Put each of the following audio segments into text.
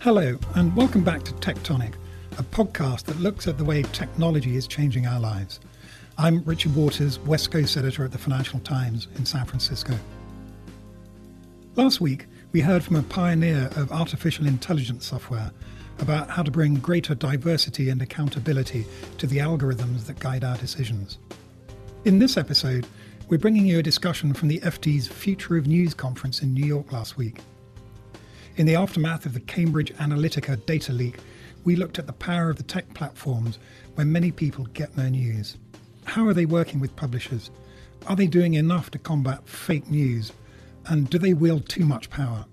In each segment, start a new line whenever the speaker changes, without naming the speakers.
Hello, and welcome back to Tectonic, a podcast that looks at the way technology is changing our lives. I'm Richard Waters, West Coast editor at the Financial Times in San Francisco. Last week, we heard from a pioneer of artificial intelligence software about how to bring greater diversity and accountability to the algorithms that guide our decisions. In this episode, we're bringing you a discussion from the FT's Future of News conference in New York last week. In the aftermath of the Cambridge Analytica data leak, we looked at the power of the tech platforms where many people get their news. How are they working with publishers? Are they doing enough to combat fake news? And do they wield too much power?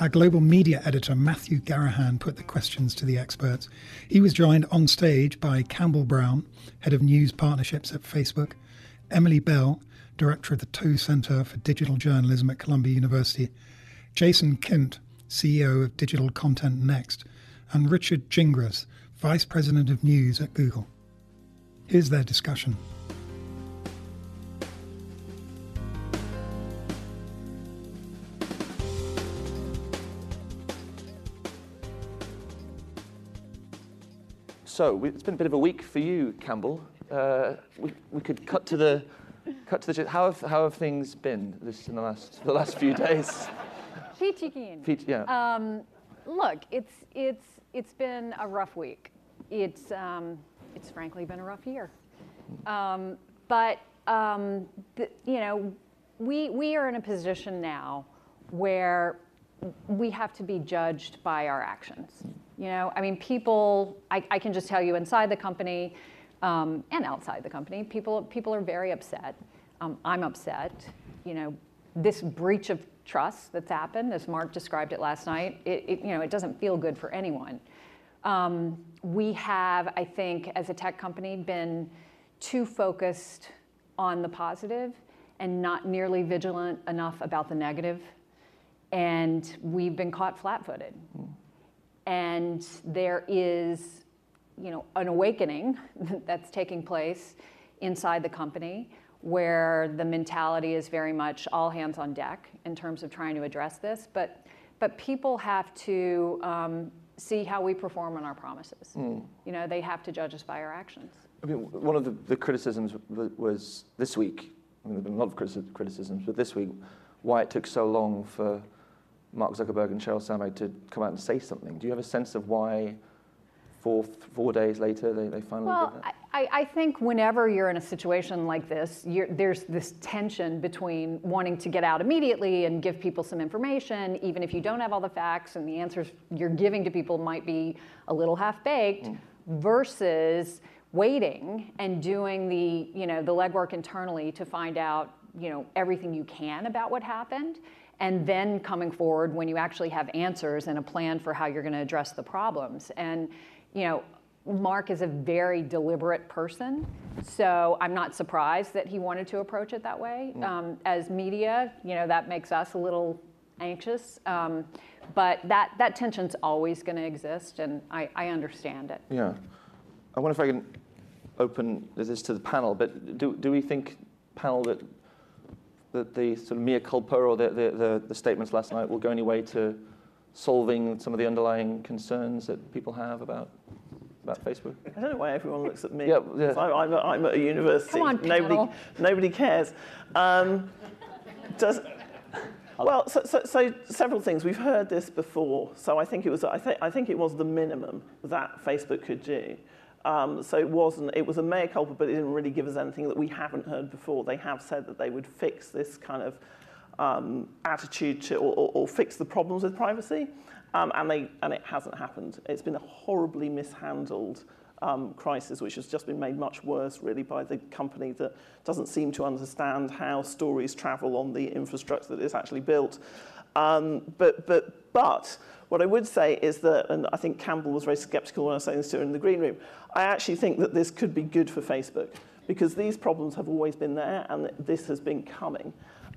Our global media editor, Matthew Garrahan, put the questions to the experts. He was joined on stage by Campbell Brown, head of news partnerships at Facebook, Emily Bell, director of the Tow Center for Digital Journalism at Columbia University, Jason Kint, CEO of Digital Content Next, and Richard Gingras, vice president of news at Google. Here's their discussion.
So it's been a bit of a week for you, Campbell. Uh, we, we could cut to the cut to the. How have how have things been this in the last the last few days?
Peachy keen.
Peach, yeah.
Um, look, it's it's it's been a rough week. It's um, it's frankly been a rough year. Um, but um, the, you know, we we are in a position now where we have to be judged by our actions. You know, I mean, people. I, I can just tell you inside the company um, and outside the company, people people are very upset. Um, I'm upset. You know, this breach of trust that's happened, as Mark described it last night, it, it you know it doesn't feel good for anyone. Um, we have, I think, as a tech company, been too focused on the positive and not nearly vigilant enough about the negative. And we've been caught flat-footed. Mm and there is you know, an awakening that's taking place inside the company where the mentality is very much all hands on deck in terms of trying to address this. But, but people have to um, see how we perform on our promises. Mm. You know, they have to judge us by our actions.
I mean, one of the, the criticisms was this week, I mean, there have been a lot of criticisms, but this week, why it took so long for Mark Zuckerberg and Sheryl Sandberg to come out and say something. Do you have a sense of why four, four days later they, they finally
well,
did that?
I, I think whenever you're in a situation like this, there's this tension between wanting to get out immediately and give people some information, even if you don't have all the facts and the answers you're giving to people might be a little half-baked, mm. versus waiting and doing the, you know, the legwork internally to find out you know everything you can about what happened and then coming forward when you actually have answers and a plan for how you're going to address the problems. And, you know, Mark is a very deliberate person, so I'm not surprised that he wanted to approach it that way. Um, as media, you know, that makes us a little anxious, um, but that, that tension's always going to exist, and I, I understand it.
Yeah. I wonder if I can open this to the panel, but do, do we think, panel, that that the sort of mea culpa or the, the, the, the, statements last night will go any way to solving some of the underlying concerns that people have about about Facebook?
I don't know why everyone looks at me. Yeah, yeah. I'm, I'm, I'm, at a university.
Come on,
nobody, nobody cares. Um, does, well, so, so, so, several things. We've heard this before, so I think it was. I think I think it was the minimum that Facebook could do. Um, so it wasn't, it was a mea culpa, but it didn't really give us anything that we haven't heard before. They have said that they would fix this kind of um, attitude to, or, or, or, fix the problems with privacy, um, and, they, and it hasn't happened. It's been a horribly mishandled um, crisis, which has just been made much worse, really, by the company that doesn't seem to understand how stories travel on the infrastructure that is actually built. Um, but, but, but what I would say is that, and I think Campbell was very skeptical when I was saying this to her in the green room, I actually think that this could be good for Facebook because these problems have always been there and this has been coming.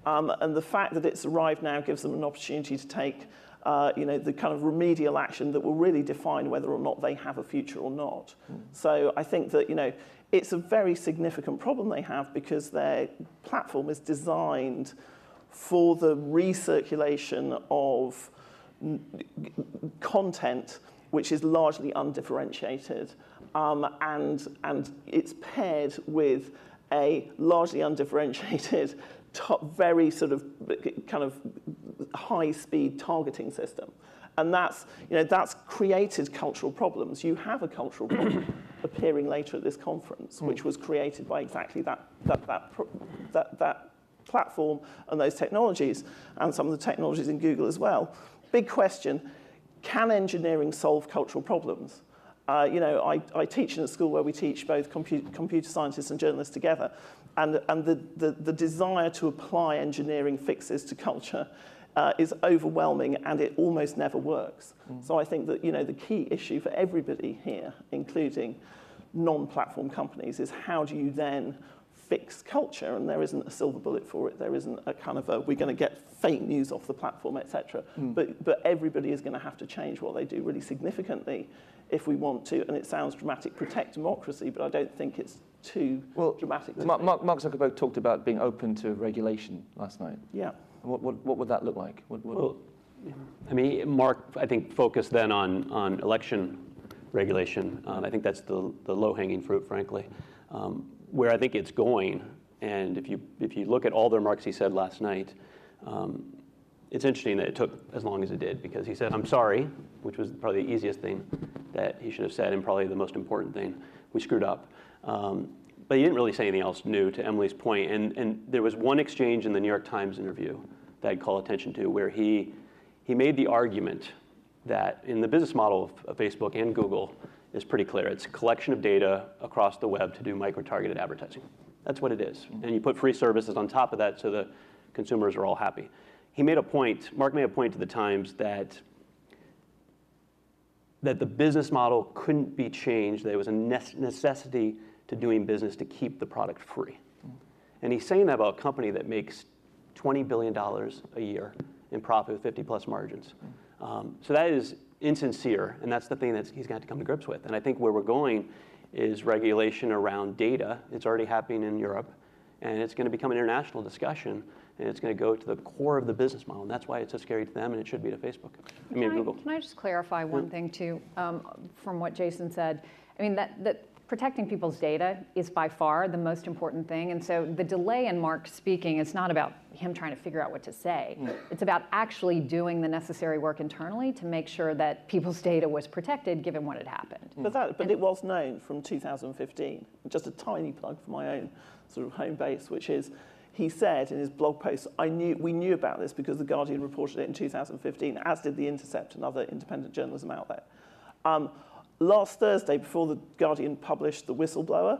Um, and the fact that it's arrived now gives them an opportunity to take uh, you know, the kind of remedial action that will really define whether or not they have a future or not. Mm. So I think that, you know, it's a very significant problem they have because their platform is designed for the recirculation of content which is largely undifferentiated, um, and, and it's paired with a largely undifferentiated, very sort of kind of high-speed targeting system. And that's, you know, that's created cultural problems. You have a cultural problem appearing later at this conference, mm. which was created by exactly that, that, that, that, that platform and those technologies, and some of the technologies in Google as well. Big question, can engineering solve cultural problems? Uh, you know, I, I teach in a school where we teach both compu computer scientists and journalists together, and, and the, the, the desire to apply engineering fixes to culture uh, is overwhelming and it almost never works. Mm. So I think that you know, the key issue for everybody here, including non-platform companies, is how do you then fix culture? And there isn't a silver bullet for it. There isn't a kind of a, we're going to get fake news off the platform, etc. Mm. But, but everybody is going to have to change what they do really significantly if we want to, and it sounds dramatic, protect democracy, but I don't think it's too well, dramatic.
Mark, Mark Zuckerberg talked about being open to regulation last night.
Yeah.
What, what, what would that look like? What, what well,
I mean, Mark, I think, focused then on, on election regulation. Um, I think that's the, the low-hanging fruit, frankly. Um, where I think it's going, and if you, if you look at all the remarks he said last night, um, it's interesting that it took as long as it did because he said, I'm sorry, which was probably the easiest thing that he should have said and probably the most important thing. We screwed up. Um, but he didn't really say anything else new to Emily's point. And, and there was one exchange in the New York Times interview that I'd call attention to where he, he made the argument that in the business model of, of Facebook and Google is pretty clear. It's a collection of data across the web to do micro-targeted advertising. That's what it is. And you put free services on top of that so the consumers are all happy. He made a point, Mark made a point to the Times that that the business model couldn't be changed. There was a necessity to doing business to keep the product free. And he's saying that about a company that makes $20 billion a year in profit with 50 plus margins. Um, so that is insincere, and that's the thing that he's going to have to come to grips with. And I think where we're going is regulation around data. It's already happening in Europe, and it's going to become an international discussion and it's going to go to the core of the business model. And that's why it's so scary to them, and it should be to Facebook. I mean,
can
Google.
I, can I just clarify one yeah. thing, too, um, from what Jason said? I mean, that, that protecting people's data is by far the most important thing. And so the delay in Mark speaking is not about him trying to figure out what to say. It's about actually doing the necessary work internally to make sure that people's data was protected given what had happened.
But, that, but it was known from 2015. Just a tiny plug for my own sort of home base, which is he said in his blog post, I knew, we knew about this because The Guardian reported it in 2015, as did The Intercept, another independent journalism outlet. Um, last Thursday, before The Guardian published The Whistleblower,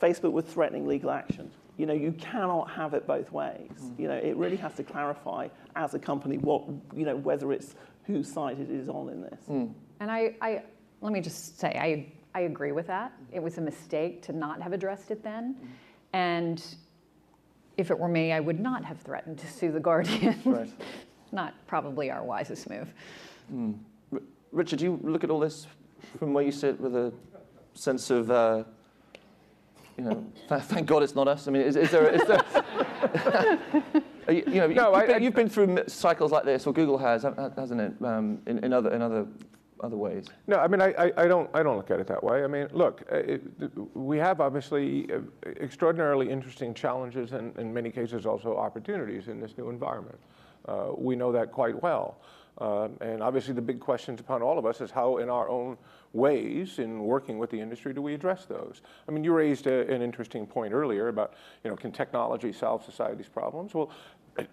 Facebook was threatening legal action. You know, you cannot have it both ways. Mm. You know, it really has to clarify as a company what, you know, whether it's whose side it is on in this. Mm.
And I, I, let me just say, I, I agree with that. It was a mistake to not have addressed it then. Mm. And if it were me, I would not have threatened to sue The Guardian. Right. not probably our wisest move. Mm.
Richard, you look at all this from where you sit with a sense of, uh, you know, thank God it's not us. I mean, is, is there, is there you, you, know, no, you've, I, been, you've, been, through cycles like this, or Google has, hasn't it, um, in, in, other, in other other ways?
No, I mean, I, I, I, don't, I don't look at it that way. I mean, look, uh, it, we have obviously uh, extraordinarily interesting challenges and in many cases also opportunities in this new environment. Uh, we know that quite well. Uh, and obviously the big questions upon all of us is how in our own ways in working with the industry do we address those? I mean, you raised a, an interesting point earlier about, you know, can technology solve society's problems? Well,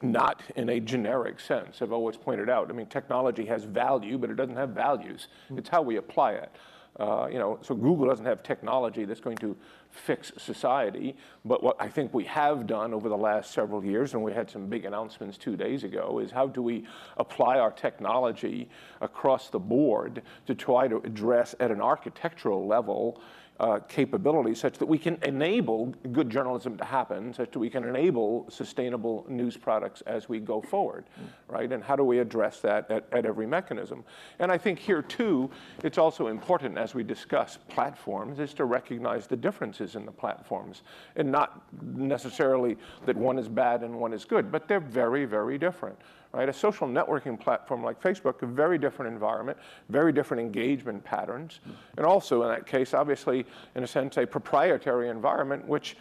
not in a generic sense. I've always pointed out, I mean, technology has value, but it doesn't have values. It's how we apply it. Uh, you know, so Google doesn't have technology that's going to fix society. But what I think we have done over the last several years, and we had some big announcements two days ago, is how do we apply our technology across the board to try to address at an architectural level uh, capabilities such that we can enable good journalism to happen, such that we can enable sustainable news products as we go forward, right? And how do we address that at, at every mechanism? And I think here too, it's also important as we discuss platforms is to recognize the differences in the platforms and not necessarily that one is bad and one is good, but they're very, very different right? A social networking platform like Facebook, a very different environment, very different engagement patterns, and also in that case, obviously, in a sense, a proprietary environment, which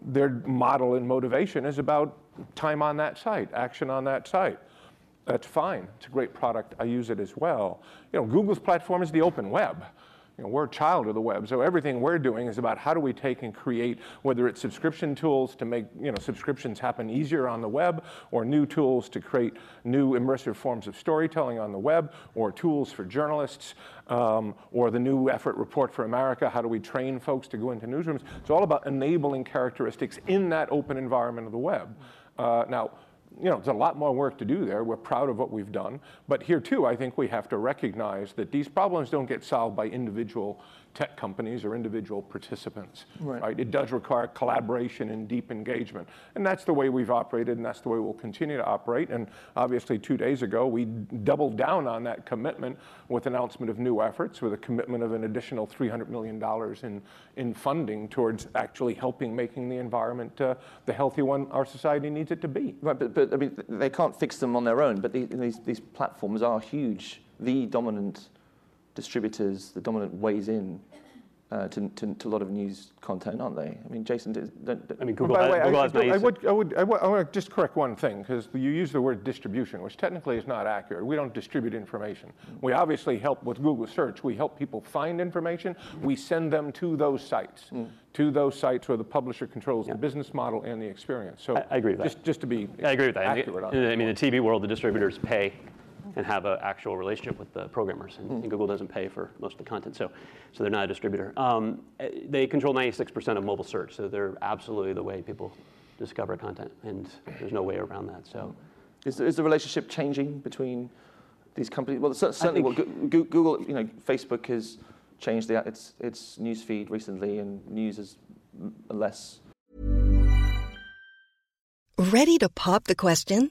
their model and motivation is about time on that site, action on that site. That's fine. It's a great product. I use it as well. You know, Google's platform is the open web. You know, we're a child of the web, so everything we're doing is about how do we take and create, whether it's subscription tools to make you know, subscriptions happen easier on the web, or new tools to create new immersive forms of storytelling on the web, or tools for journalists, um, or the new effort Report for America, how do we train folks to go into newsrooms? It's all about enabling characteristics in that open environment of the web. Uh, now, you know, there's a lot more work to do there. We're proud of what we've done. But here, too, I think we have to recognize that these problems don't get solved by individual tech companies or individual participants. Right. right. It does require collaboration and deep engagement. And that's the way we've operated, and that's the way we'll continue to operate. And obviously, two days ago, we doubled down on that commitment with announcement of new efforts, with a commitment of an additional $300 million in, in funding towards actually helping making the environment uh, the healthy one our society needs it to be.
Right, but, but I mean, they can't fix them on their own, but these, these platforms are huge, the dominant distributors, the dominant ways in uh, to, to, to, a lot of news content, aren't they? I mean, Jason, don't, don't
I mean, Google, well, has, way, Google
I,
has
I, I, would, I, would, I, would, I want to just correct one thing, because you use the word distribution, which technically is not accurate. We don't distribute information. We obviously help with Google search. We help people find information. We send them to those sites, mm. to those sites where the publisher controls yeah. the business model and the experience.
So I, agree with
just,
that.
Just to be
I agree with that.
accurate
I mean, the TV world, the distributors pay and have an actual relationship with the programmers. And, and, Google doesn't pay for most of the content, so, so they're not a distributor. Um, they control 96% of mobile search, so they're absolutely the way people discover content, and there's no way around that. So,
is the, is the relationship changing between these companies? Well, certainly, well, Google, you know, Facebook has changed the, its its news feed recently, and news is less.
Ready to pop the question?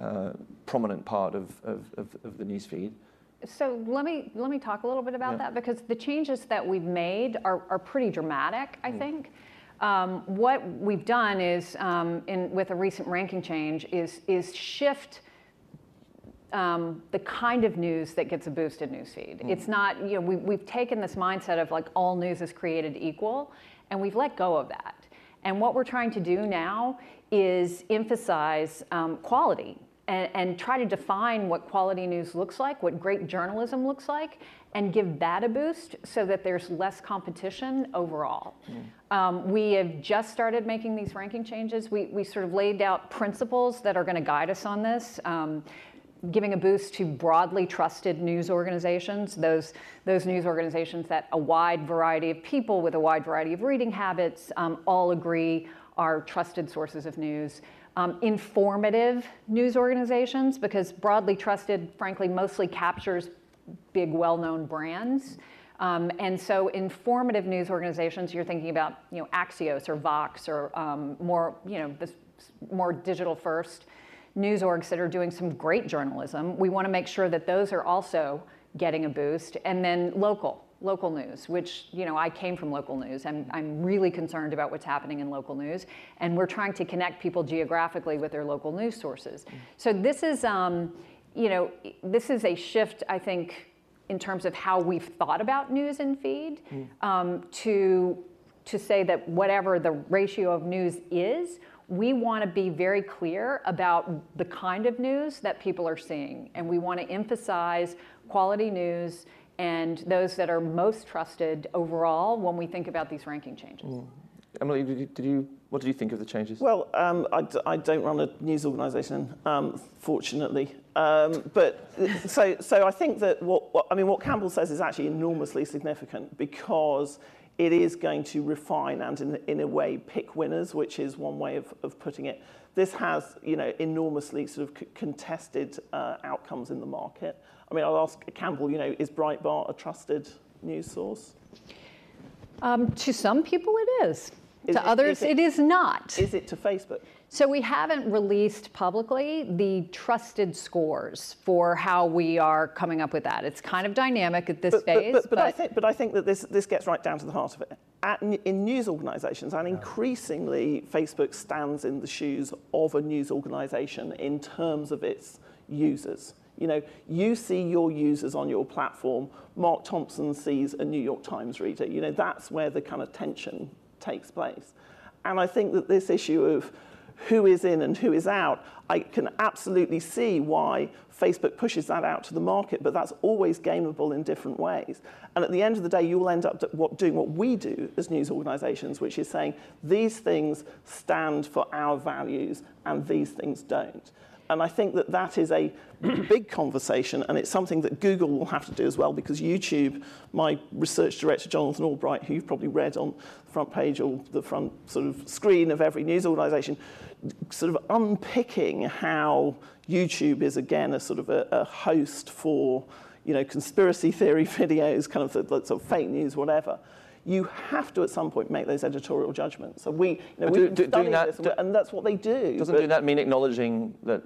Uh, prominent part of, of, of, of the newsfeed.
So let me let me talk a little bit about yeah. that because the changes that we've made are, are pretty dramatic. I mm. think um, what we've done is um, in with a recent ranking change is is shift. Um, the kind of news that gets a boost in newsfeed. Mm. It's not, you know, we, we've taken this mindset of like all news is created equal, and we've let go of that. And what we're trying to do now is emphasize um, quality and, and, try to define what quality news looks like, what great journalism looks like, and give that a boost so that there's less competition overall. Mm. Um, we have just started making these ranking changes. We, we sort of laid out principles that are going to guide us on this. Um, giving a boost to broadly trusted news organizations, those, those news organizations that a wide variety of people with a wide variety of reading habits um, all agree are trusted sources of news um, informative news organizations because broadly trusted, frankly, mostly captures big, well-known brands. Um, and so informative news organizations, you're thinking about, you know, Axios or Vox or um, more, you know, more digital first news orgs that are doing some great journalism. We want to make sure that those are also getting a boost. And then local, local news, which, you know, I came from local news. I'm, I'm really concerned about what's happening in local news. And we're trying to connect people geographically with their local news sources. Mm. So this is, um, you know, this is a shift, I think, in terms of how we've thought about news and feed mm. um, to, to say that whatever the ratio of news is, we want to be very clear about the kind of news that people are seeing. And we want to emphasize quality news and those that are most trusted overall when we think about these ranking changes. Mm.
Emily, did you, did you, what do you think of the changes?
Well, um, I d- I don't run a news organisation, um, fortunately. Um, but so, so I think that what, what, I mean, what Campbell says is actually enormously significant because it is going to refine and, in, in a way, pick winners, which is one way of, of putting it. This has, you know, enormously sort of c- contested uh, outcomes in the market. I mean, I'll ask Campbell, you know, is Breitbart a trusted news source?
Um, to some people, it is.
Is
to
it-
others,
is it-
it is not.
Is it to Facebook?
So we haven't released publicly the trusted scores for how we are coming up with that. It's kind of dynamic at this
But, but,
phase.
but, but I think, but I think that this, this gets right down to the heart of it. At, in news organisations, and increasingly, Facebook stands in the shoes of a news organisation in terms of its users. You know, you see your users on your platform. Mark Thompson sees a New York Times reader. You know, that's where the kind of tension takes place. And I think that this issue of who is in and who is out, I can absolutely see why Facebook pushes that out to the market, but that's always gameable in different ways. And at the end of the day, you will end up doing what we do as news organizations, which is saying these things stand for our values and these things don't. And I think that that is a big conversation, and it's something that Google will have to do as well, because YouTube, my research director, Jonathan Albright, who you've probably read on the front page or the front sort of screen of every news organization, sort of unpicking how YouTube is, again, a sort of a, a host for you know, conspiracy theory videos, kind of, the, sort of fake news, whatever you have to at some point make those editorial judgments. So we, you know,
But
we've
do-
been
do- doing that-
this, and
do-
and that's what they do.
Doesn't
but-
doing that mean acknowledging that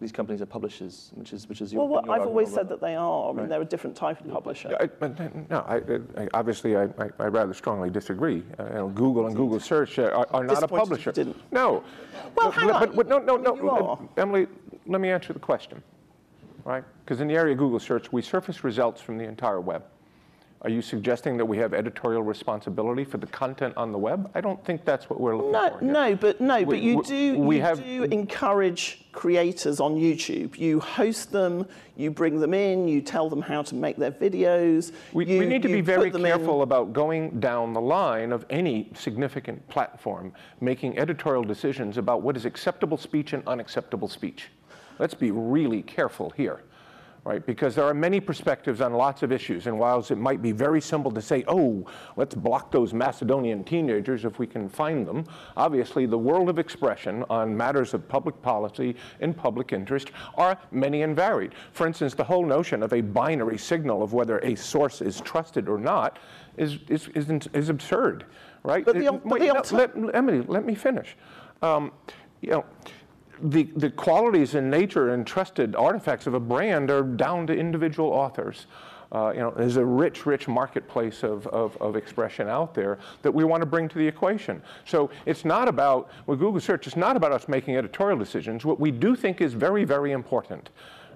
these companies are publishers, which is which is your?
well, what
your
I've always said that they are. I mean,
Right.
they're a different type of publisher.
I, but, no, I, I, obviously, I, I, I rather strongly disagree. Uh, you know, Google and Google Search uh, are, are not a
Disappointed you
publisher.
didn't.
No.
Well,
No,
hang
but,
on.
But, but no, no, no.
You are.
Emily, let me answer the question. Right? Because in the area of Google Search, we surface results from the entire web. Are you suggesting that we have editorial responsibility for the content on the web? I don't think that's what we're looking
No,
for. here.
no, but no,
We-
but you
we-
do.
we
you
have-
do encourage creators on YouTube. You host them, you bring them in, you tell them how to make their videos.
We,
you,
we need to be very
them in-
careful about going down the line of any significant platform making editorial decisions about what is acceptable speech and unacceptable speech. Let's be really careful here, right? Because there are many perspectives on lots of issues, and whilst it might be very simple to say, oh, let's block those Macedonian teenagers if we can find them, obviously the world of expression on matters of public policy and public interest are many and varied. For instance, the whole notion of a binary signal of whether a source is trusted or not is, is, is, is absurd, right?
But the
It-
but
wait,
the
no, let, Emily, let me finish. Um, you know, the, the qualities and nature and trusted artifacts of a brand are down to individual authors. Uh, you know, there's a rich, rich marketplace of, of, of expression out there that we want to bring to the equation. So it's not about, with Google Search, it's not about us making editorial decisions. What we do think is very, very important,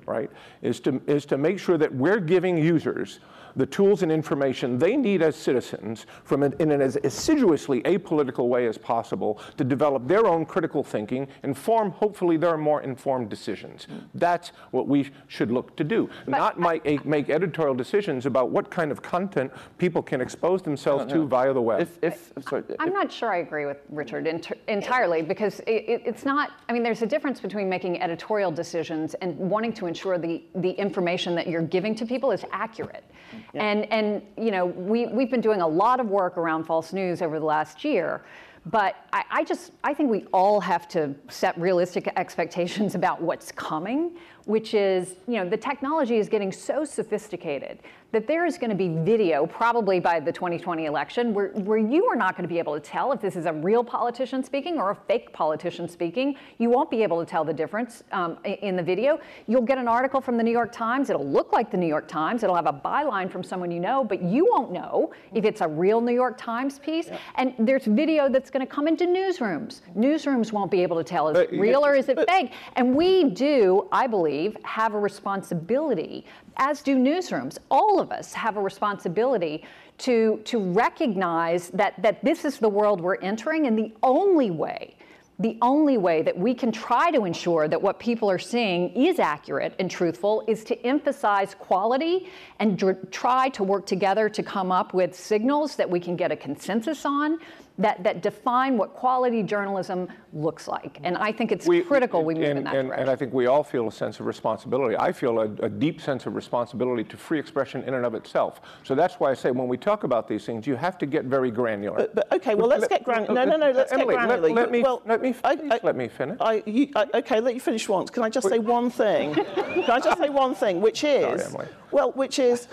right, is to, is to make sure that we're giving users the tools and information they need as citizens from an, in an as assiduously apolitical way as possible to develop their own critical thinking and form, hopefully, their more informed decisions. That's what we should look to do, not make, make editorial decisions about what kind of content people can expose themselves to via the web.
If, if sorry,
I'm
if-
not sure I agree with Richard ent- entirely because it, it, it's not, I mean, there's a difference between making editorial decisions and wanting to ensure the, the information that you're giving to people is accurate. And, and, you know, we, we've been doing a lot of work around false news over the last year. But I, I just, I think we all have to set realistic expectations about what's coming, which is, you know, the technology is getting so sophisticated that there is going to be video, probably by the 2020 election, where, where you are not going to be able to tell if this is a real politician speaking or a fake politician speaking. You won't be able to tell the difference um, in the video. You'll get an article from the New York Times. It'll look like the New York Times. It'll have a byline from someone you know, but you won't know if it's a real New York Times piece. And there's video that's going to come into newsrooms. Newsrooms won't be able to tell is it real or is it fake. And we do, I believe, have a responsibility, as do newsrooms. All of us have a responsibility to, to recognize that, that this is the world we're entering, and the only way the only way that we can try to ensure that what people are seeing is accurate and truthful is to emphasize quality and dr- try to work together to come up with signals that we can get a consensus on that, that define what quality journalism looks like. And I think it's critical we move
and,
in that
and,
direction.
And I think we all feel a sense of responsibility. I feel a, a, deep sense of responsibility to free expression in and of itself. So that's why I say when we talk about these things, you have to get very granular.
But, but okay, well, let's
let,
get granular. No, no, no, let's
Emily,
get granular.
Let, let me,
well,
let me,
I, I,
let me finish.
I, you, I, okay, let you finish once. Can I just say one thing? Can I just say one thing, which is,
Sorry,
well, which is,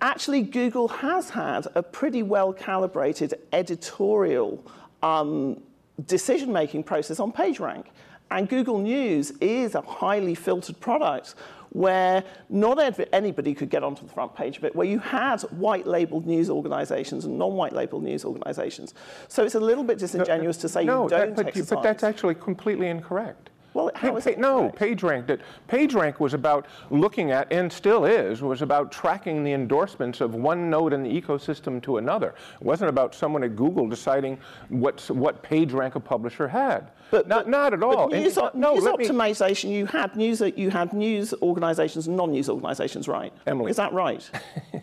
actually Google has had a pretty well calibrated editorial um, decision making process on PageRank. And Google News is a highly filtered product where not anybody could get onto the front page of it, where you had white labeled news organizations and non white labeled news organizations. So it's a little bit disingenuous
no,
to say
no,
you don't
that, but,
exercise.
but that's actually completely incorrect.
Well, how is it
no. PageRank did. PageRank was about looking at, and still is, was about tracking the endorsements of one node in the ecosystem to another. It wasn't about someone at Google deciding what what PageRank a publisher had.
But
not,
but-
not at all. And-
news,
uh, no,
news
let me-
optimization. You had news. You had news organizations and non-news organizations, right?
Emily.
is that right?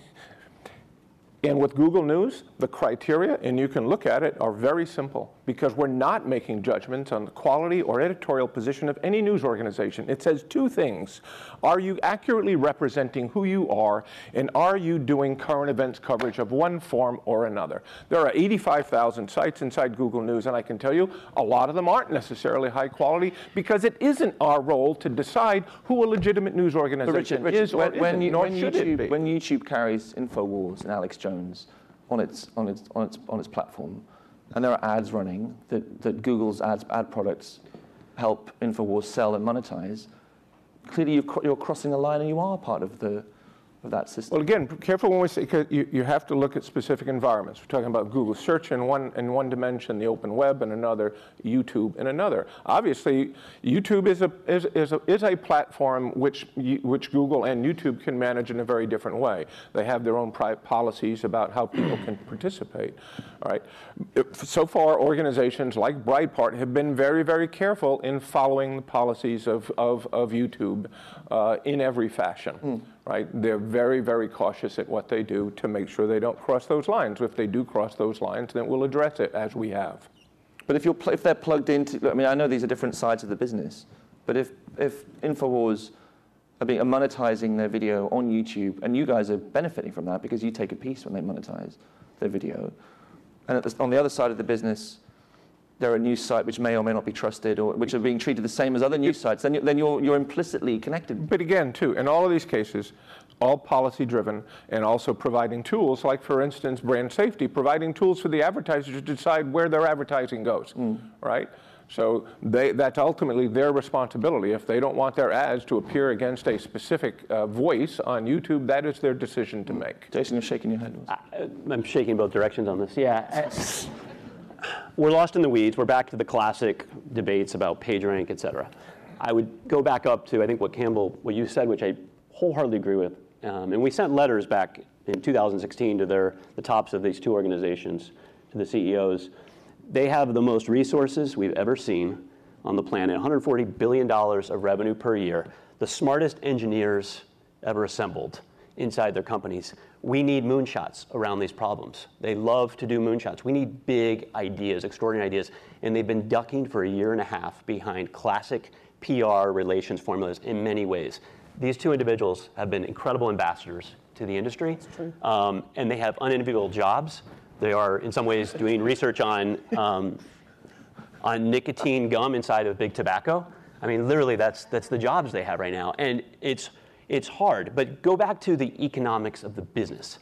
And with Google News, the criteria, and you can look at it, are very simple because we're not making judgments on the quality or editorial position of any news organization. It says two things. Are you accurately representing who you are, and are you doing current events coverage of one form or another? There are 85,000 sites inside Google News, and I can tell you a lot of them aren't necessarily high quality because it isn't our role to decide who a legitimate news organization
Richard, Richard
is or
when, when, you,
nor
when, YouTube,
be.
when YouTube carries InfoWars and Alex Jones on its, on its, on its, on its platform, and there are ads running that, that Google's ads, ad products help InfoWars sell and monetize, clearly you're, you're crossing a line and you are part of, the, of that system.
Well, again, careful when we say, you, you have to look at specific environments. We're talking about Google search in one, in one dimension, the open web in another, YouTube in another. Obviously, YouTube is a, is, is a, is a platform which, which Google and YouTube can manage in a very different way. They have their own policies about how people can participate. All right. So far, organizations like Breitbart have been very, very careful in following the policies of, of, of YouTube uh, in every fashion right? They're very, very cautious at what they do to make sure they don't cross those lines. If they do cross those lines, then we'll address it as we have.
But if, you're pl- if they're plugged into, I mean, I know these are different sides of the business, but if, if InfoWars are, being, are monetizing their video on YouTube, and you guys are benefiting from that because you take a piece when they monetize their video, and the, on the other side of the business, there are news sites which may or may not be trusted or which are being treated the same as other news sites, then, you, then you're, you're implicitly connected.
But again, too, in all of these cases, all policy driven and also providing tools, like for instance, brand safety, providing tools for the advertisers to decide where their advertising goes, right? So they, that's ultimately their responsibility. If they don't want their ads to appear against a specific uh, voice on YouTube, that is their decision to make.
Jason, you're shaking your head.
I- I'm shaking both directions on this. Yeah. We're lost in the weeds. We're back to the classic debates about PageRank, et cetera. I would go back up to, I think, what Campbell, what you said, which I wholeheartedly agree with. Um, and we sent letters back in 2016 to their, the tops of these two organizations, to the CEOs. They have the most resources we've ever seen on the planet $140 billion of revenue per year, the smartest engineers ever assembled inside their companies. We need moonshots around these problems. They love to do moonshots. We need big ideas, extraordinary ideas, and they've been ducking for a year and a half behind classic PR relations formulas in many ways. These two individuals have been incredible ambassadors to the industry, um, and they have unenviable jobs. They are, in some ways, doing research on um, on nicotine gum inside of big tobacco. I mean, literally, that's that's the jobs they have right now, and it's it's hard. But go back to the economics of the business.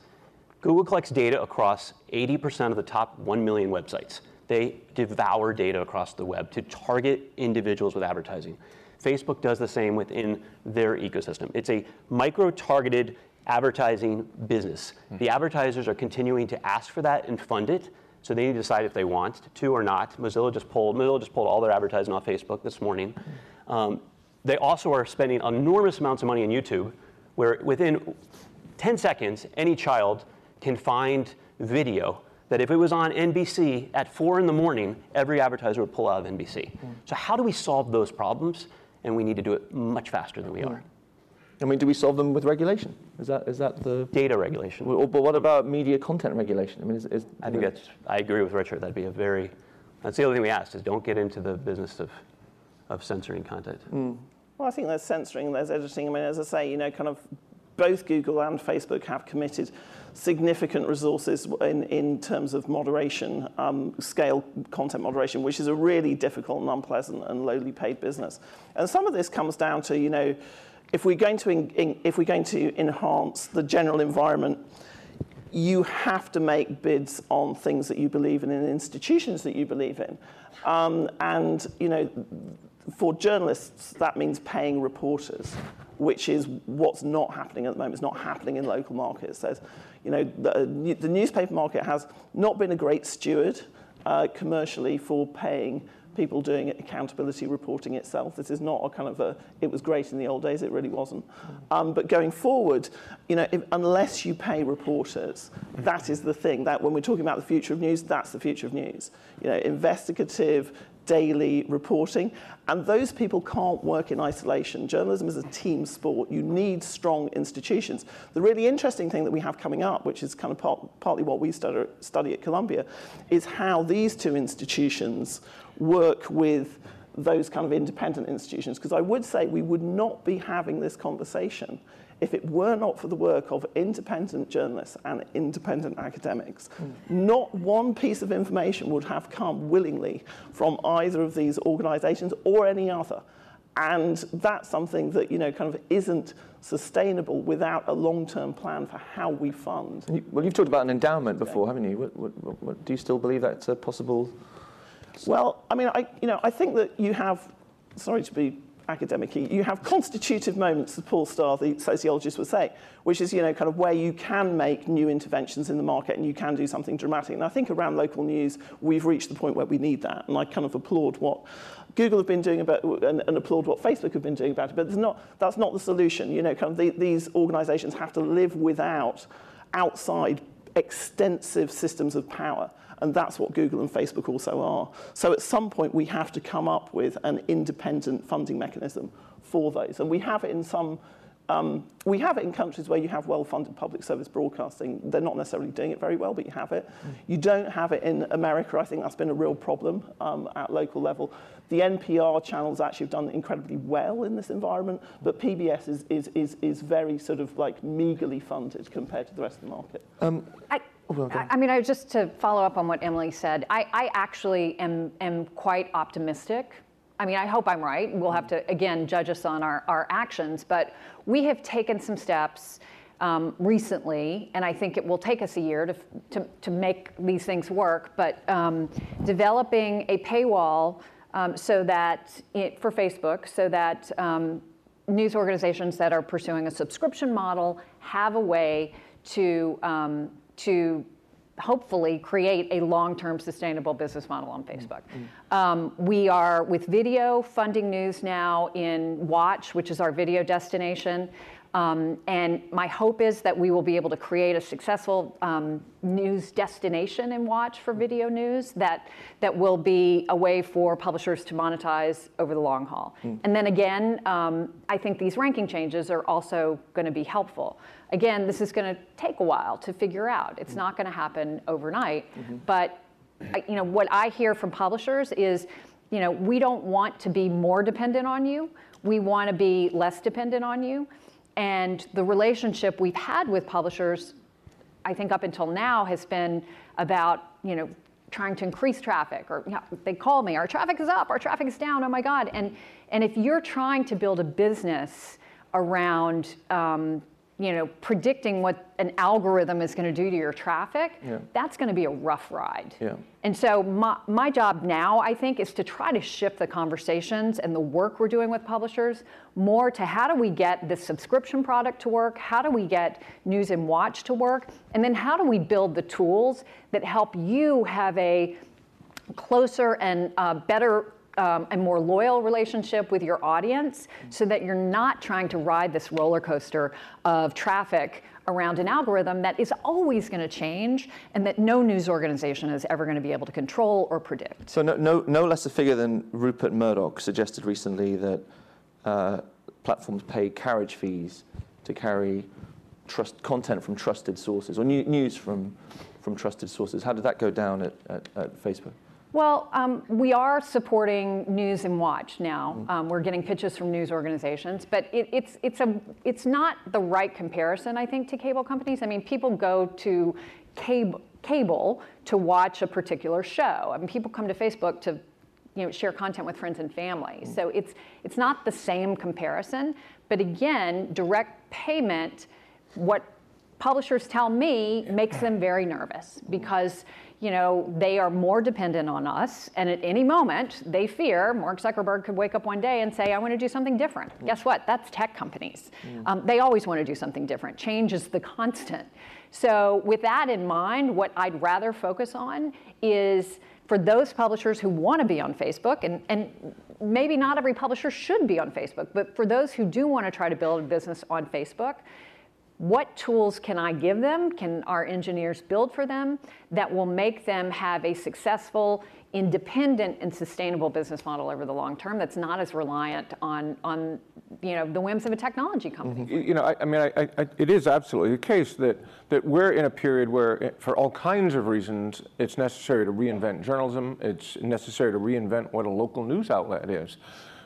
Google collects data across 80% of the top 1 million websites. They devour data across the web to target individuals with advertising. Facebook does the same within their ecosystem. It's a micro targeted advertising business. The advertisers are continuing to ask for that and fund it. So they need to decide if they want to or not. Mozilla just pulled Mozilla just pulled all their advertising off Facebook this morning. Um, they also are spending enormous amounts of money on YouTube, where within 10 seconds, any child can find video that if it was on NBC at 4 in the morning, every advertiser would pull out of NBC. Hmm. So, how do we solve those problems? And we need to do it much faster than we are.
I mean, do we solve them with regulation? Is that is that the
Data regulation.
But what about media content regulation? I mean, is, is
I think that's, I agree with Richard. That'd be a very, that's the other thing we asked is don't get into the business of, of censoring content.
Well, I think there's censoring, there's editing. I mean, as I say, you know, kind of both Google and Facebook have committed significant resources in, in terms of moderation, um, scale content moderation, which is a really difficult and unpleasant and lowly paid business. And some of this comes down to, you know, if we're going to, in, in, if we're going to enhance the general environment, you have to make bids on things that you believe in and institutions that you believe in. Um, and, you know, for journalists, that means paying reporters, which is what's not happening at the moment. It's not happening in local markets. There's, you know, the, the newspaper market has not been a great steward uh, commercially for paying people doing accountability reporting itself. This is not a kind of a, it was great in the old days, it really wasn't. Um, but going forward, you know, if, unless you pay reporters, that is the thing. That when we're talking about the future of news, that's the future of news. You know, investigative, daily reporting. And those people can't work in isolation. Journalism is a team sport. You need strong institutions. The really interesting thing that we have coming up, which is kind of part, partly what we study, study at Columbia, is how these two institutions work with those kind of independent institutions. Because I would say we would not be having this conversation if it were not for the work of independent journalists and independent academics. Hmm. Not one piece of information would have come willingly from either of these organizations or any other. And that's something that, you know, kind of isn't sustainable without a long-term plan for how we fund.
You- Well, you've talked about an endowment before, haven't you? What, what, what, what, do you still believe that's a possible?
Well, I mean, I, you know, I think that you have, sorry to be academic you have constitutive moments, as Paul Starr, the sociologist, would say, which is, you know, kind of where you can make new interventions in the market and you can do something dramatic. And I think around local news, we've reached the point where we need that. And I kind of applaud what Google have been doing about, and, and applaud what Facebook have been doing about it. But not, that's not the solution. You know, kind of the, these organizations have to live without outside extensive systems of power. And that's what Google and Facebook also are. So at some point, we have to come up with an independent funding mechanism for those. And we have it in some, um, we have it in countries where you have well-funded public service broadcasting. They're not necessarily doing it very well, but you have it. You don't have it in America. I think that's been a real problem um, at local level. The NPR channels actually have done incredibly well in this environment, but PBS is, is, is, is very sort of like meagerly funded compared to the rest of the market.
I, I I mean, I just to follow up on what Emily said, I, I actually am, am quite optimistic. I mean, I hope I'm right. We'll have to, again, judge us on our, our actions, but we have taken some steps um, recently, and I think it will take us a year to, to, to make these things work, but um, developing a paywall um, so that, it, for Facebook, so that um, news organizations that are pursuing a subscription model have a way to um, to hopefully create a long-term sustainable business model on Facebook. Um, we are with video funding news now in Watch, which is our video destination. Um, and my hope is that we will be able to create a successful um, news destination and Watch for video news that, that will be a way for publishers to monetize over the long haul. And then again, um, I think these ranking changes are also going to be helpful. Again, this is going to take a while to figure out. It's not going to happen overnight. But I, you know, what I hear from publishers is, you know, we don't want to be more dependent on you. We want to be less dependent on you. And the relationship we've had with publishers, I think up until now, has been about, you know, trying to increase traffic or you know, they call me, our traffic is up, our traffic is down, oh my God. And, and if you're trying to build a business around um, you know, predicting what an algorithm is going to do to your traffic,
Yeah.
that's going to be a rough ride.
Yeah.
And so my, my job now, I think, is to try to shift the conversations and the work we're doing with publishers more to how do we get this subscription product to work? How do we get News and Watch to work? And then how do we build the tools that help you have a closer and uh, better um, a more loyal relationship with your audience so that you're not trying to ride this roller coaster of traffic around an algorithm that is always going to change and that no news organization is ever going to be able to control or predict.
So no, no, no less a figure than Rupert Murdoch suggested recently that uh, platforms pay carriage fees to carry trust content from trusted sources or new, news from, from trusted sources. How did that go down at, at, at Facebook?
Well, um, we are supporting News and Watch now. Um, we're getting pitches from news organizations, but it, it's it's a it's not the right comparison, I think, to cable companies. I mean, people go to cable cable to watch a particular show. I mean, people come to Facebook to you know share content with friends and family. So it's it's not the same comparison. But again, direct payment, what publishers tell me makes them very nervous because you know, they are more dependent on us. And at any moment, they fear Mark Zuckerberg could wake up one day and say, I want to do something different. Mm. Guess what? That's tech companies. Mm. Um, they always want to do something different. Change is the constant. So, with that in mind, what I'd rather focus on is for those publishers who want to be on Facebook, and, and maybe not every publisher should be on Facebook, but for those who do want to try to build a business on Facebook, what tools can I give them, can our engineers build for them that will make them have a successful, independent, and sustainable business model over the long term that's not as reliant on, on you know, the whims of a technology company?
Mm-hmm. You know, I, I mean, I, I, it is absolutely the case that, that we're in a period where, for all kinds of reasons, it's necessary to reinvent journalism, it's necessary to reinvent what a local news outlet is.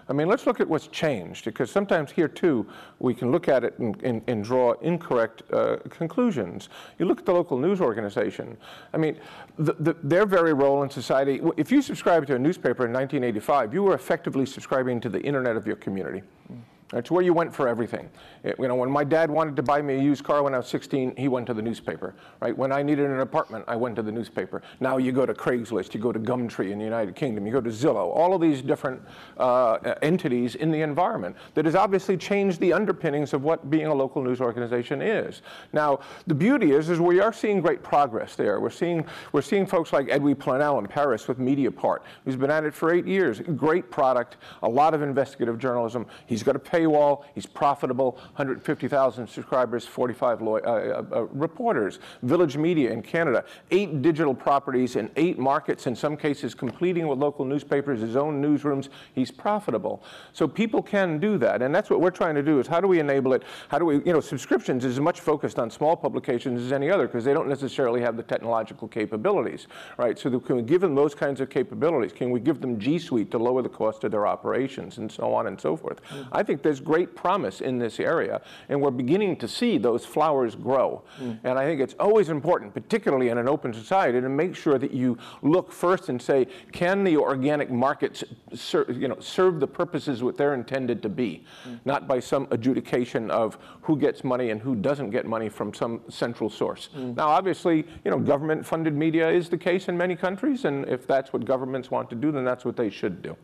I mean, let's look at what's changed, because sometimes here too, we can look at it and, and, and draw incorrect uh, conclusions. You look at the local news organization. I mean, the, the, their very role in society, if you subscribed to a newspaper in 1985, you were effectively subscribing to the internet of your community. Mm. It's where you went for everything. It, you know, when my dad wanted to buy me a used car when I was 16, he went to the newspaper. Right? When I needed an apartment, I went to the newspaper. Now you go to Craigslist, you go to Gumtree in the United Kingdom, you go to Zillow. All of these different uh, entities in the environment that has obviously changed the underpinnings of what being a local news organization is. Now, the beauty is, is we are seeing great progress there. We're seeing we're seeing folks like Edwy Plenel in Paris with Mediapart, who's been at it for eight years. Great product, a lot of investigative journalism. He's got a paywall. He's profitable. 150,000 subscribers, 45 uh, uh, uh, reporters. Village Media in Canada, eight digital properties in eight markets, in some cases completing with local newspapers, his own newsrooms. He's profitable. So people can do that, and that's what we're trying to do. Is how do we enable it? How do we, you know, subscriptions is as much focused on small publications as any other because they don't necessarily have the technological capabilities, right? So can we give them those kinds of capabilities? Can we give them G Suite to lower the cost of their operations and so on and so forth? Mm-hmm. I think there's great promise in this area, and we're beginning to see those flowers grow. Mm. And I think it's always important, particularly in an open society, to make sure that you look first and say, can the organic markets ser- you know, serve the purposes what they're intended to be, mm. not by some adjudication of who gets money and who doesn't get money from some central source. Mm. Now, obviously, you know, government-funded media is the case in many countries, and if that's what governments want to do, then that's what they should do.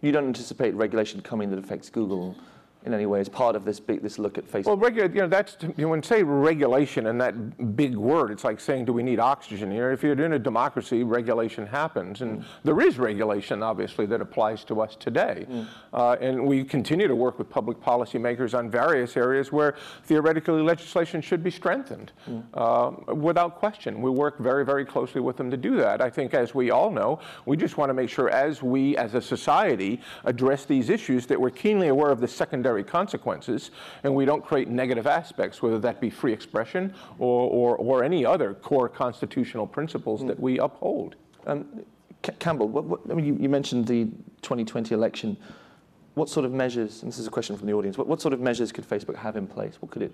You don't anticipate regulation coming that affects Google in any way as part of this big this look at Facebook?
Well, regula- you know, that's you know, when say regulation and that big word, it's like saying, do we need oxygen here? If you're in a democracy, regulation happens, and mm. there is regulation, obviously, that applies to us today, mm. uh, and we continue to work with public policymakers on various areas where theoretically legislation should be strengthened, mm. uh, without question. We work very, very closely with them to do that. I think, as we all know, we just want to make sure, as we, as a society, address these issues, that we're keenly aware of the secondary secondary consequences, and we don't create negative aspects, whether that be free expression or, or, or any other core constitutional principles mm. that we uphold. Um,
C- Campbell, what, what, I mean, you, you mentioned the 2020 election what sort of measures, and this is a question from the audience, what, what sort of measures could Facebook have in place? What could it,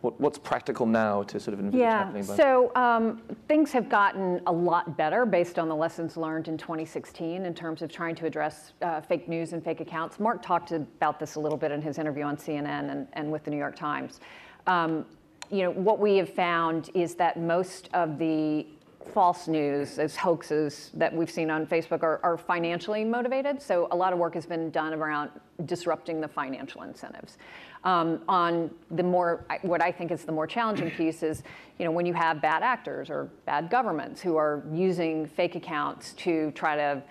what, what's practical now to sort of envisage
yeah,
happening?
Yeah, so um, things have gotten a lot better based on the lessons learned in 2016 in terms of trying to address uh, fake news and fake accounts. Mark talked about this a little bit in his interview on CNN and, and with the New York Times. Um, you know, what we have found is that most of the false news, as hoaxes that we've seen on Facebook are, are, financially motivated. So a lot of work has been done around disrupting the financial incentives. Um, on the more, what I think is the more challenging piece is, you know, when you have bad actors or bad governments who are using fake accounts to try to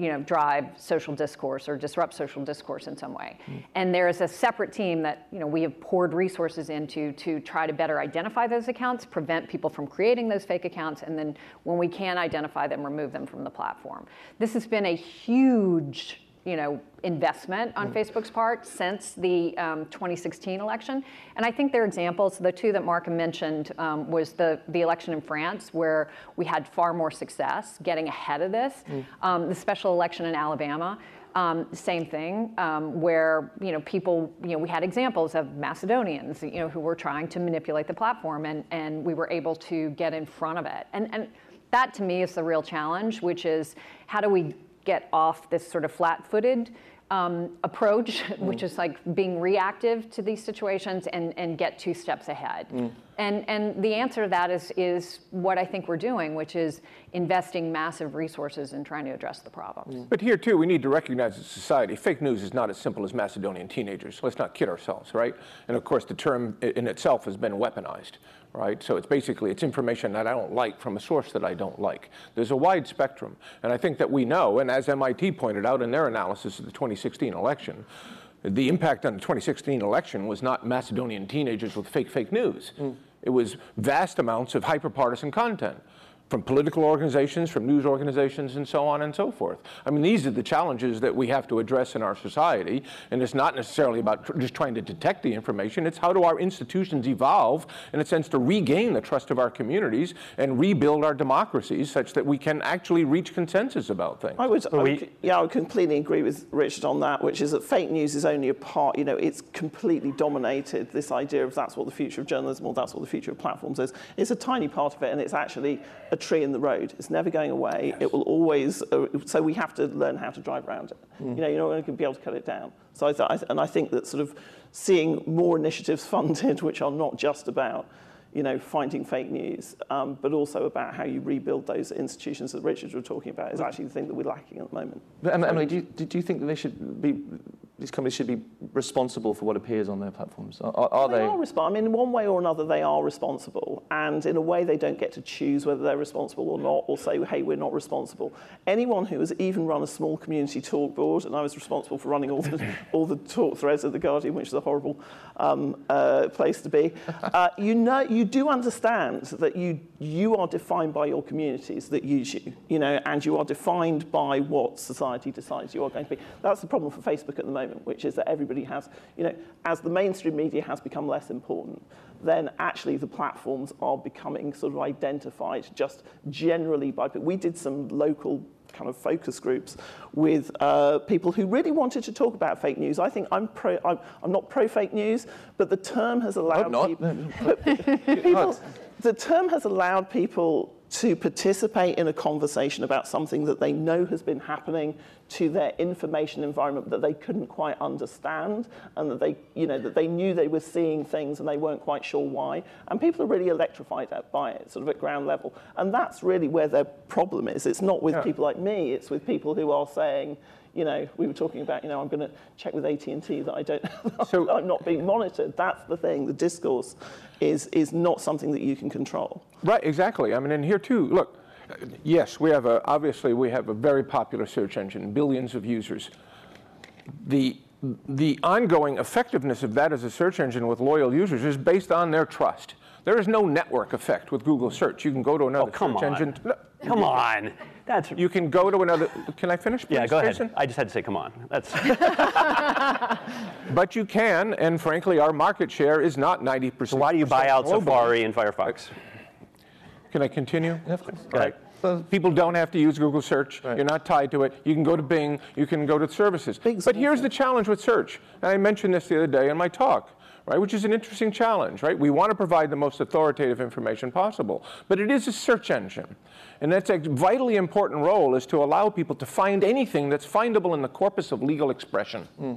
you know, drive social discourse or disrupt social discourse in some way. Mm. And there is a separate team that you know, we have poured resources into to try to better identify those accounts, prevent people from creating those fake accounts, and then when we can identify them, remove them from the platform. This has been a huge you know, investment on Facebook's part since the um, 2016 election. And I think there are examples. The two that Mark mentioned um, was the, the election in France, where we had far more success getting ahead of this. Um, the special election in Alabama. Um, same thing, um, where you know people, you know, we had examples of Macedonians, you know, who were trying to manipulate the platform, and and we were able to get in front of it. And and that to me is the real challenge, which is how do we get off this sort of flat-footed um, approach, mm. which is like being reactive to these situations and, and get two steps ahead. Mm. And, and the answer to that is, is what I think we're doing, which is investing massive resources in trying to address the problems. Mm.
But here, too, we need to recognize as society, fake news is not as simple as Macedonian teenagers. Let's not kid ourselves, right? And of course, the term in itself has been weaponized, right? So it's basically, it's information that I don't like from a source that I don't like. There's a wide spectrum. And I think that we know, and as MIT pointed out in their analysis of the 2016 election, the impact on the 2016 election was not Macedonian teenagers with fake, fake news. Mm. It was vast amounts of hyperpartisan content from political organizations, from news organizations, and so on and so forth. I mean, these are the challenges that we have to address in our society, and it's not necessarily about tr- just trying to detect the information. It's how do our institutions evolve, in a sense, to regain the trust of our communities and rebuild our democracies such that we can actually reach consensus about things.
I would, I would, yeah, I would completely agree with Richard on that, which is that fake news is only a part, you know, it's completely dominated this idea of that's what the future of journalism or that's what the future of platforms is. It's a tiny part of it and it's actually a tree in the road. It's never going away. It will always, uh, so we have to learn how to drive around it. You know, you're not going to be able to cut it down. So I, th- and I think that sort of seeing more initiatives funded, which are not just about you know, finding fake news, um, but also about how you rebuild those institutions that Richard was talking about is actually the thing that we're lacking at the moment.
But Em- Emily, do you, do you think that they should be, these companies should be responsible for what appears on their platforms? Are, are,
They
they?
are responsible. I mean, in one way or another, they are responsible. And in a way, they don't get to choose whether they're responsible or not, or say, hey, we're not responsible. Anyone who has even run a small community talk board, and I was responsible for running all the, all the talk threads of The Guardian, which is a horrible um, uh, place to be, uh, you, know, you do understand that you, you are defined by your communities that use you, you know, and you are defined by what society decides you are going to be. That's the problem for Facebook at the moment, which is that everybody has, you know, as the mainstream media has become less important, then actually the platforms are becoming sort of identified just generally by people. We did some local kind of focus groups with uh, people who really wanted to talk about fake news. I think I'm pro. I'm, I'm not pro fake news, but the term has allowed people the term has allowed people to participate in a conversation about something that they know has been happening to their information environment that they couldn't quite understand and that they you know that they knew they were seeing things and they weren't quite sure why. And people are really electrified by it sort of at ground level. And that's really where their problem is. It's not with people like me. It's with people who are saying you know, we were talking about, you know, I'm going to check with AT&T that I don't,
So-
I'm not being monitored. That's the thing. The discourse is, is not something that you can control.
Right, exactly. I mean, and here too, look, yes, we have a, obviously we have a very popular search engine, billions of users. The, the ongoing effectiveness of that as a search engine with loyal users is based on their trust. There is no network effect with Google search. You can go to another
Oh, come
search
on.
engine. No,
Come on. That's
You can go to another. Can I finish? Please,
yeah. Go ahead.
Jason?
I just had to say, come on. That's
But you can, and frankly, our market share is not 90%.
why do you buy out
globally.
Safari and Firefox?
Uh, can I continue?
Yeah, of course.
Right. People don't have to use Google search. You're not tied to it. You can go to Bing. You can go to services.
Bing's
but here's the challenge with search. And I mentioned this the other day in my talk, right? Which is an interesting challenge, right? We want to provide the most authoritative information possible, but it is a search engine. And that's a vitally important role is to allow people to find anything that's findable in the corpus of legal expression. Hmm.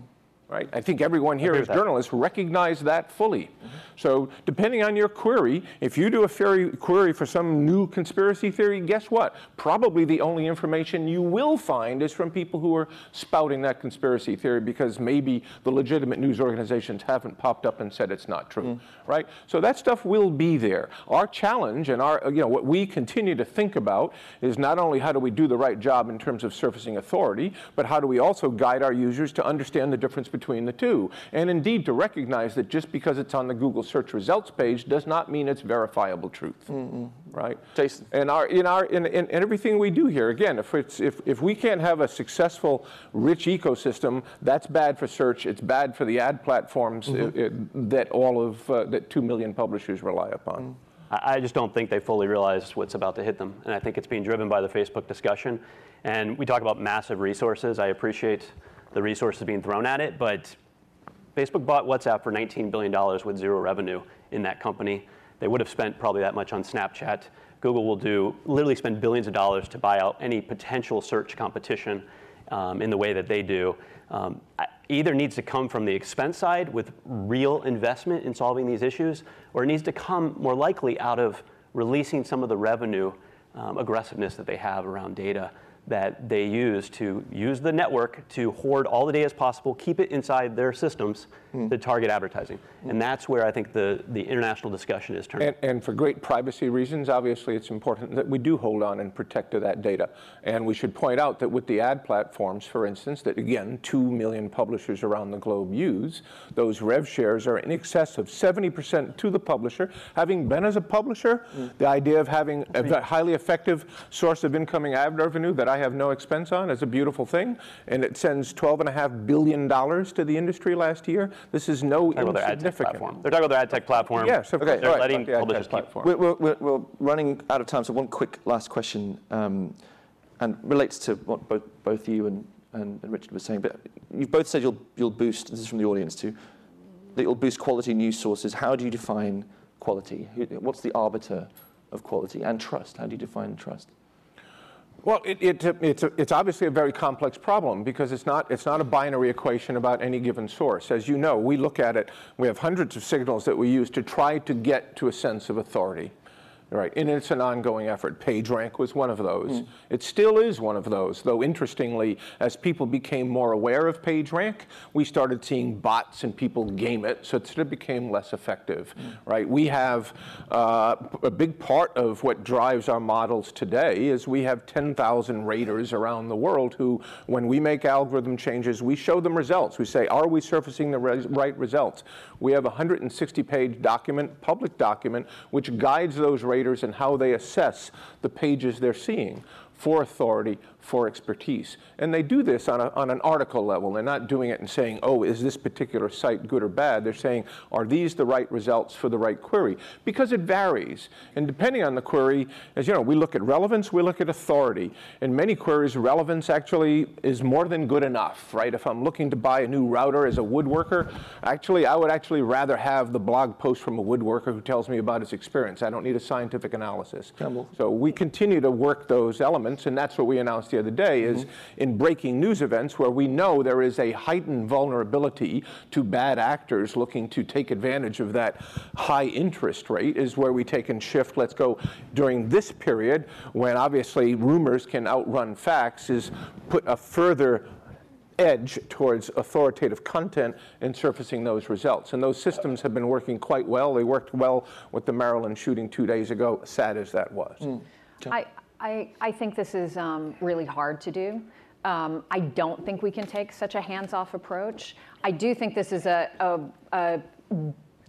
Right? I think everyone here as journalists recognize that fully. So, depending on your query, if you do a fairy query for some new conspiracy theory, guess what? Probably the only information you will find is from people who are spouting that conspiracy theory because maybe the legitimate news organizations haven't popped up and said it's not true. Right? So that stuff will be there. Our challenge and our, you know, what we continue to think about is not only how do we do the right job in terms of surfacing authority, but how do we also guide our users to understand the difference between between the two. And indeed, to recognize that just because it's on the Google search results page does not mean it's verifiable truth. Right?
Jason.
And our, in, our, in, in, in everything we do here, again, if, it's, if, if we can't have a successful, rich ecosystem, that's bad for search, it's bad for the ad platforms uh, uh, that all of, uh, that 2 million publishers rely upon.
I I just don't think they fully realize what's about to hit them. And I think it's being driven by the Facebook discussion. And we talk about massive resources. I appreciate the resources being thrown at it, but Facebook bought WhatsApp for $19 billion with zero revenue in that company. They would have spent probably that much on Snapchat. Google will do literally spend billions of dollars to buy out any potential search competition um, in the way that they do. Um, either needs to come from the expense side with real investment in solving these issues, or it needs to come more likely out of releasing some of the revenue um, aggressiveness that they have around data that they use to use the network to hoard all the data as possible, keep it inside their systems hmm. to target advertising. Hmm. And that's where I think the, the international discussion is turning.
And, and for great privacy reasons, obviously, it's important that we do hold on and protect to that data. And we should point out that with the ad platforms, for instance, that again, 2 million publishers around the globe use, those rev shares are in excess of 70% to the publisher. Having been as a publisher, hmm. the idea of having a highly effective source of incoming ad revenue that I have no expense on is a beautiful thing. And it sends $12.5 billion to the industry last year. This is no
Talking about their
insignificant.
platform. They're talking about their ad tech platform.
Yes, of
Okay,
course.
They're
right,
letting
the
publishers keep
platform.
We're, we're, we're, we're running out of time, so one quick last question, um, and relates to what both, both you and, and, and Richard were saying. But you've both said you'll, you'll boost, this is from the audience too, that you'll boost quality news sources. How do you define quality? What's the arbiter of quality? And trust, how do you define trust?
Well, it, it, it's, a, it's obviously a very complex problem because it's not, it's not a binary equation about any given source. As you know, we look at it, we have hundreds of signals that we use to try to get to a sense of authority. Right, and it's an ongoing effort. PageRank was one of those. It still is one of those, though interestingly, as people became more aware of PageRank, we started seeing bots and people game it, so it sort of became less effective. Right, we have uh, a big part of what drives our models today is we have 10,000 raters around the world who, when we make algorithm changes, we show them results. We say, are we surfacing the res- right results? We have a 160-page document, public document, which guides those raters in how they assess the pages they're seeing. For authority, for expertise. And they do this on, a, on an article level. They're not doing it and saying, oh, is this particular site good or bad? They're saying, are these the right results for the right query? Because it varies. And depending on the query, as you know, we look at relevance, we look at authority. In many queries, relevance actually is more than good enough, right? If I'm looking to buy a new router as a woodworker, actually, I would actually rather have the blog post from a woodworker who tells me about his experience. I don't need a scientific analysis.
Campbell.
So we continue to work those elements, and that's what we announced the other day,
Mm-hmm.
is in breaking news events where we know there is a heightened vulnerability to bad actors looking to take advantage of that high interest rate, is where we take and shift, let's go during this period, when obviously rumors can outrun facts, is put a further edge towards authoritative content and surfacing those results. And those systems have been working quite well. They worked well with the Maryland shooting two days ago, sad as that was.
I, I, I think this is um, really hard to do. Um, I don't think we can take such a hands-off approach. I do think this is a, a, a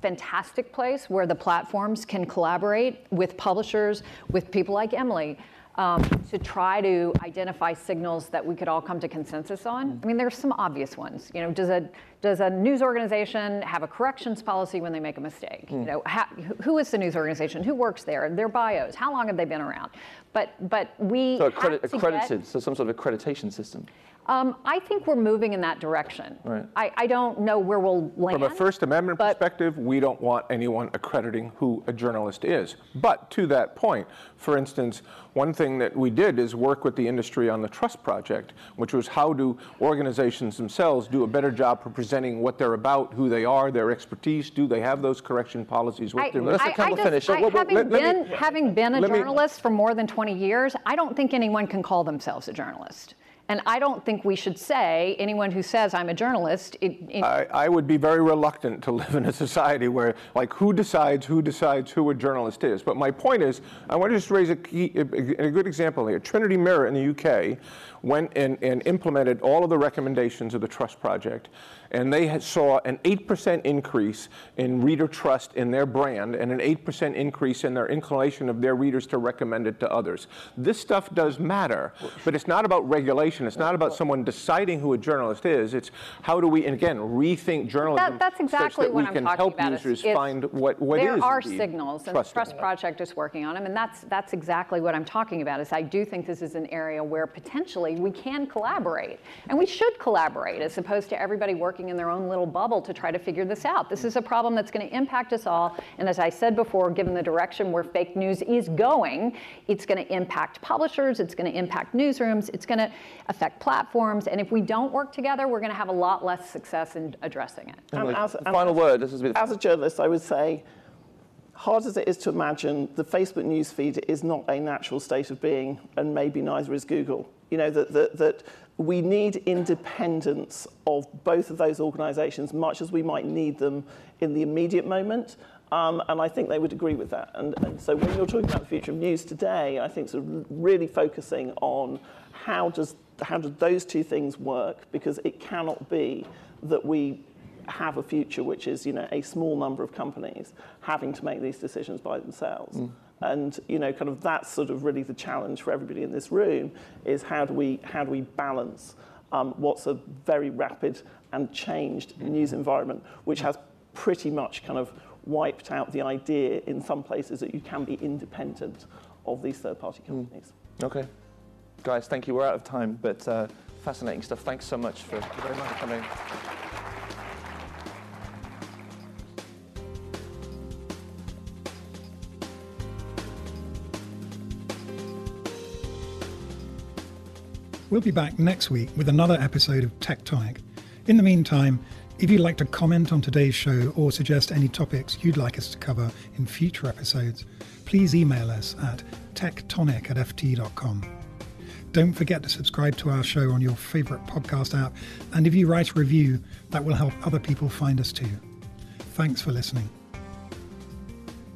fantastic place where the platforms can collaborate with publishers, with people like Emily, um, to try to identify signals that we could all come to consensus on. I mean, there's some obvious ones. You know, does a does a news organization have a corrections policy when they make a mistake? You know, how, who is the news organization? Who works there? Their bios? How long have they been around? But but we
So
have
accredit,
to get-
accredited, so some sort of accreditation system.
Um, I think we're moving in that direction.
Right.
I, I don't know where we'll land.
From a First Amendment perspective, we don't want anyone accrediting who a journalist is. But to that point, for instance, one thing that we did is work with the industry on the Trust Project, which was how do organizations themselves do a better job for presenting what they're about, who they are, their expertise, do they have those correction policies with
I,
them?
Let's
I- I just-
finish.
I-
Well, well,
having,
let- let me-
been, having been a
let me-
journalist for more than 20 years, I don't think anyone can call themselves a journalist. And I don't think we should say anyone who says I'm a journalist. It, it,
I, I, would be very reluctant to live in a society where, like, who decides who decides who a journalist is. But my point is, I want to just raise a, key, a, a good example here. Trinity Mirror in the UK went and, and implemented all of the recommendations of the Trust Project and they saw an 8% increase in reader trust in their brand and an 8% increase in their inclination of their readers to recommend it to others. This stuff does matter, but it's not about regulation. It's not about someone deciding who a journalist is. It's how do we, and again, rethink journalism
that, that's exactly
that
what
we
I'm talking
help
about
users
is, is
find what, what
there are signals, and the. Trust Project is working on them, and that's, that's exactly what I'm talking about, is I do think this is an area where potentially we can collaborate, and we should collaborate, as opposed to everybody working in their own little bubble bubble to try to figure this out. This is a problem that's going to impact us all. And as I said before, given the direction where fake news is going, it's going to impact publishers, it's going to impact newsrooms, it's going to affect platforms. And if we don't work together, we're going to have a lot less success in addressing it.
And as, final as, word. This is
as a journalist, I would say, hard as it is to imagine, the Facebook newsfeed is not a natural state of being, and maybe neither is Google. You know, that, that, that we need independence of both of those organisations, much as we might need them in the immediate moment. Um, and I think they would agree with that. And, and, so when you're talking about the future of news today, I think sort of really focusing on how does how do those two things work? Because it cannot be that we have a future which is you know a small number of companies having to make these decisions by themselves. Mm. And you know, kind of that's sort of really the challenge for everybody in this room is how do we how do we balance um, what's a very rapid and changed news environment, which has pretty much kind of wiped out the idea in some places that you can be independent of these third-party hmm. companies.
Mm. Okay, guys, thank you. We're out of time, but uh, fascinating stuff. Thanks so much for very much coming.
We'll be back next week with another episode of Tech Tonic. In the meantime, if you'd like to comment on today's show or suggest any topics you'd like us to cover in future episodes, please email us at tectonic at ft.com. Don't forget to subscribe to our show on your favourite podcast app, and if you write a review, that will help other people find us too. Thanks for listening.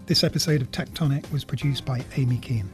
This episode of Tech Tonic was produced by Amy Keane.